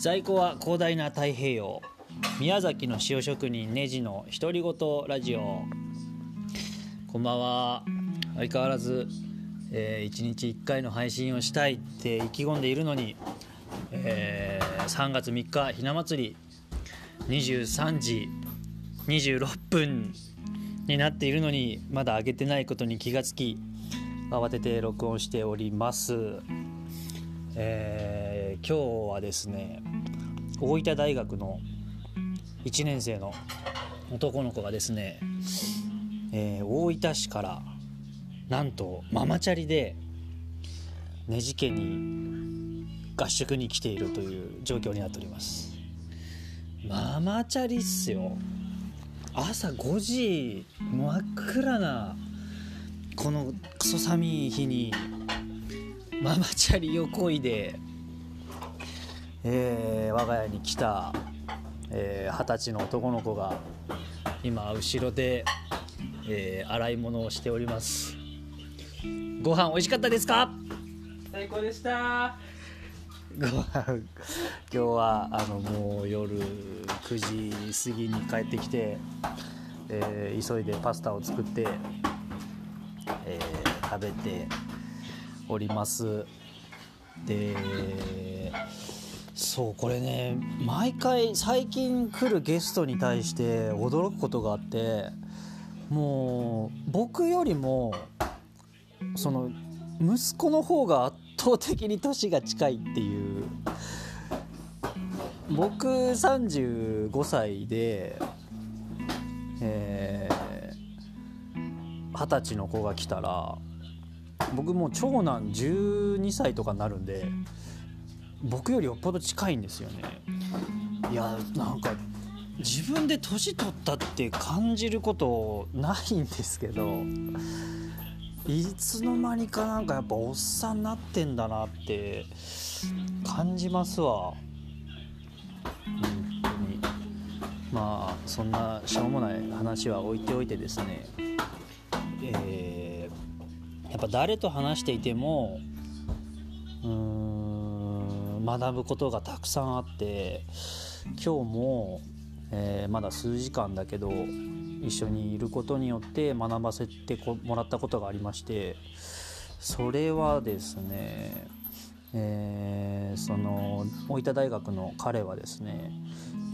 在庫は広大な太平洋。宮崎の塩職人ネジの独り言ラジオ。こんばんは。相変わらず、えー、1日1回の配信をしたいって意気込んでいるのに、えー、3月3日ひな祭り。23時26分になっているのにまだ上げてないことに気がつき慌てて録音しております、えー、今日はですね大分大学の1年生の男の子がですね、えー、大分市からなんとママチャリで根治家に合宿に来ているという状況になっております。ママチャリっすよ。朝5時真っ暗なこのクソ寒い日にママチャリをこいで、えー、我が家に来た二十、えー、歳の男の子が今後ろで、えー、洗い物をしております。ご飯美味しかったですか？最高でした。ご飯。今日はあのもう夜9時過ぎに帰ってきて、えー、急いでパスタを作ってえー、食べております。でそうこれね毎回最近来るゲストに対して驚くことがあってもう僕よりもその息子の方が圧倒的に年が近いっていう僕35歳でえー二十歳の子が来たら僕もう長男12歳とかになるんで僕よりよっぽど近いんですよね。いやなんか自分で年取ったって感じることないんですけどいつの間にかなんかやっぱおっさんになってんだなって感じますわ。本当に。まあそんなしょうもない話は置いておいてですね。えー、やっぱ誰と話していてもうん学ぶことがたくさんあって今日も、えー、まだ数時間だけど一緒にいることによって学ばせてもらったことがありましてそれはですね、えー、その大分大学の彼はですね、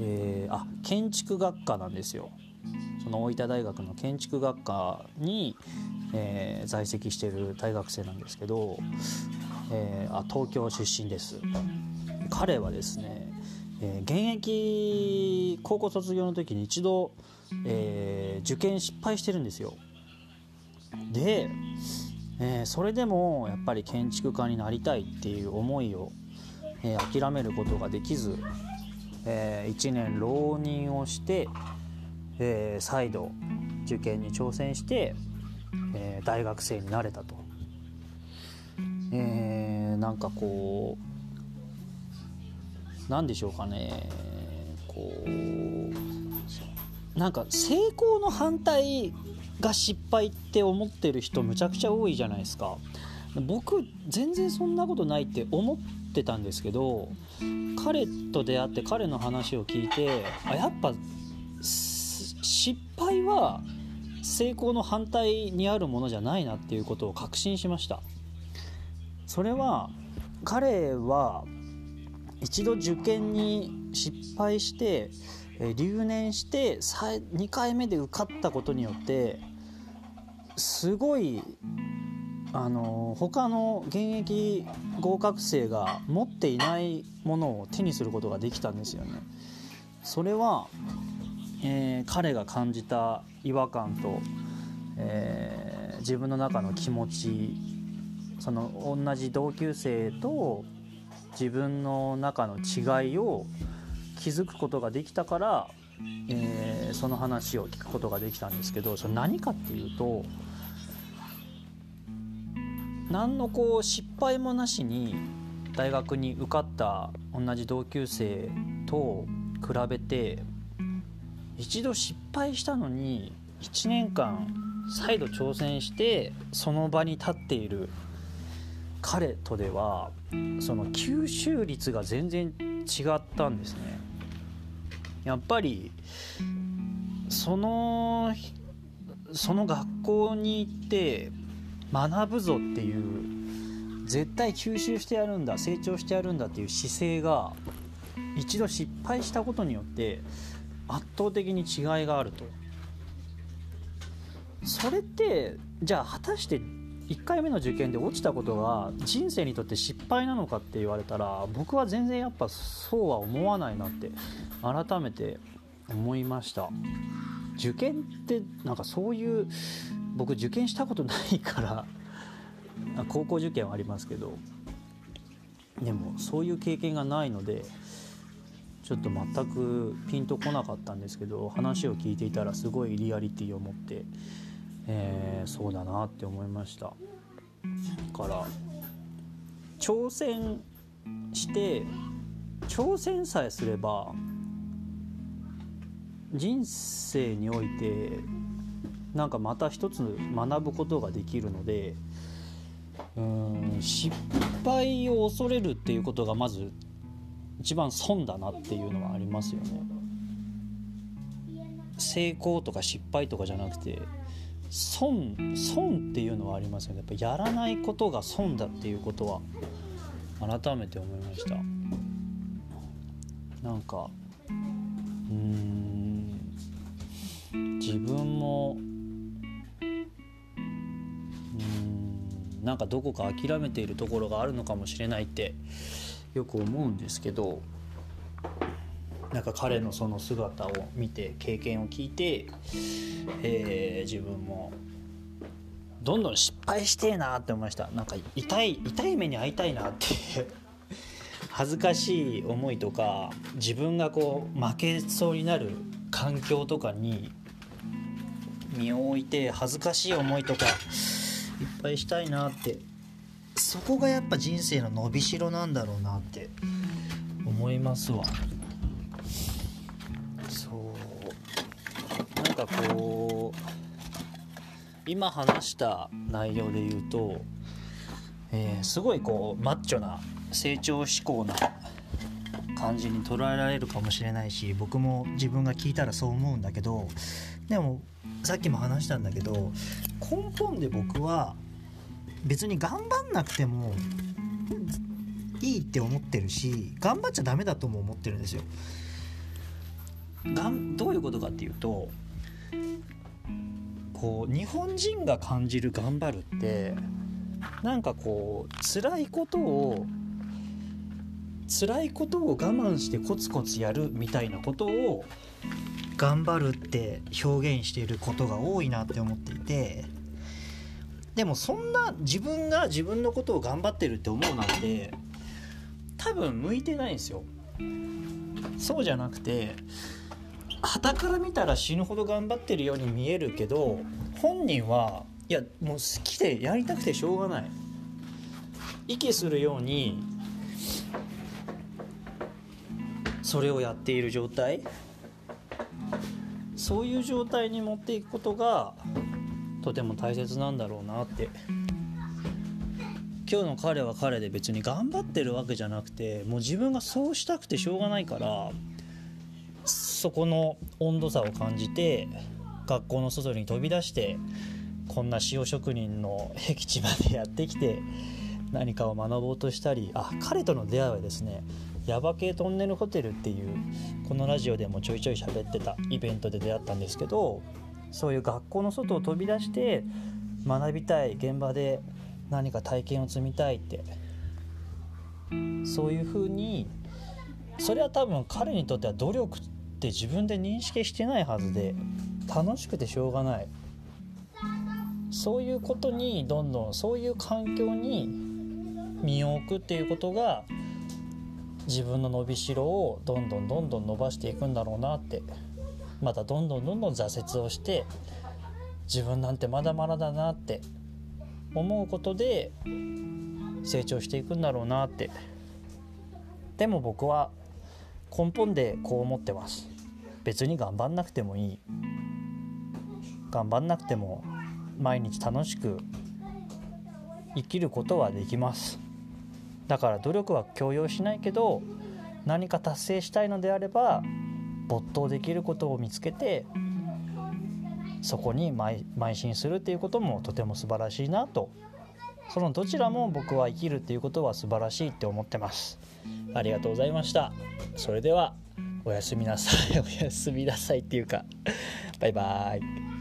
えー、あ建築学科なんですよ。その大分大学の建築学科に、えー、在籍している大学生なんですけど、えー、あ東京出身です。彼はですね、えー、現役高校卒業の時に一度、え受験失敗してるんですよ。で、えそれでもやっぱり建築家になりたいっていう思いを、え諦めることができず、え1年浪人をしてえー、再度受験に挑戦して、えー、大学生になれたと、えー、なんかこうなんでしょうかね。こうなんか成功の反対が失敗って思ってる人むちゃくちゃ多いじゃないですか。僕全然そんなことないって思ってたんですけど彼と出会って彼の話を聞いてあやっぱ失敗は成功の反対にあるものじゃないなっていうことを確信しました。それは彼は一度受験に失敗して留年して2回目で受かったことによってすごいあの他の現役合格生が持っていないものを手にすることができたんですよね。それはえー、彼が感じた違和感と、えー、自分の中の気持ちその同じ同級生と自分の中の違いを気づくことができたから、えー、その話を聞くことができたんですけどそれ何かっていうと何のこう失敗もなしに大学に受かった同じ同級生と比べて一度失敗したのに1年間再度挑戦してその場に立っている彼とではその吸収率が全然違ったんですね。やっぱりそのその学校に行って学ぶぞっていう絶対吸収してやるんだ成長してやるんだっていう姿勢が一度失敗したことによって圧倒的に違いがあると。それってじゃあ果たして1回目の受験で落ちたことが人生にとって失敗なのかって言われたら僕は全然やっぱそうは思わないなって改めて思いました。受験ってなんかそういう僕受験したことないから高校受験はありますけどでもそういう経験がないのでちょっと全くピンとこなかったんですけど話を聞いていたらすごいリアリティを持ってえー、そうだなって思いましたから挑戦して挑戦さえすれば人生においてなんかまた一つ学ぶことができるのでうん失敗を恐れるっていうことがまず一番損だなっていうのはありますよね。成功とか失敗とかじゃなくて損損っていうのはありますよね。やっぱやらないことが損だっていうことは。改めて思いました。なんかうん自分もうんなんかどこか諦めているところがあるのかもしれないってよく思うんですけどなんか彼のその姿を見て経験を聞いて、えー、自分もどんどん失敗してえなって思いました。なんか痛い痛い目に遭いたいなって。恥ずかしい思いとか自分がこう負けそうになる環境とかに身を置いて恥ずかしい思いとかいっぱいしたいなって。そこがやっぱ人生の伸びしろなんだろうなって思いますわ。なんかこう今話した内容で言うと、えー、すごいこうマッチョな成長志向な感じに捉えられるかもしれないし僕も自分が聞いたらそう思うんだけどでもさっきも話したんだけど根本で僕は別に頑張んなくてもいいって思ってるし頑張っちゃダメだとも思ってるんですよ。がんどういうことかっていうとこう日本人が感じる頑張るってなんかこう辛いことを辛いことを我慢してコツコツやるみたいなことを頑張るって表現していることが多いなって思っていてでもそんな自分が自分のことを頑張ってるって思うなんて多分向いてないんですよ。そうじゃなくて旗から見たら死ぬほど頑張ってるように見えるけど本人はいやもう好きでやりたくてしょうがない。息するようにそれをやっている状態。そういう状態に持っていくことがとても大切なんだろうなって。今日の彼は彼で別に頑張ってるわけじゃなくてもう自分がそうしたくてしょうがないからそこの温度差を感じて学校の外に飛び出してこんな塩職人の僻地までやってきて何かを学ぼうとしたりあ彼との出会いはですねヤバ系トンネルホテルっていうこのラジオでもちょいちょい喋ってたイベントで出会ったんですけどそういう学校の外を飛び出して学びたい現場で何か体験を積みたいってそういうふうにそれは多分彼にとっては努力って自分で認識してないはずで楽しくてしょうがない。そういうことにどんどんそういう環境に身を置くっていうことが自分の伸びしろをどんどんどんどん伸ばしていくんだろうなってまたどんどんどんどん挫折をして自分なんてまだまだだなって思うことで成長していくんだろうなって。でも僕は根本でこう思ってます。別に頑張んなくてもいい。頑張んなくても毎日楽しく生きることはできます。だから努力は強要しないけど何か達成したいのであれば没頭できることを見つけてそこに邁進するっていうこともとても素晴らしいなとそのどちらも僕は生きるっていうことは素晴らしいって思ってます。ありがとうございました。それではおやすみなさい。おやすみなさいっていうか。バイバイ。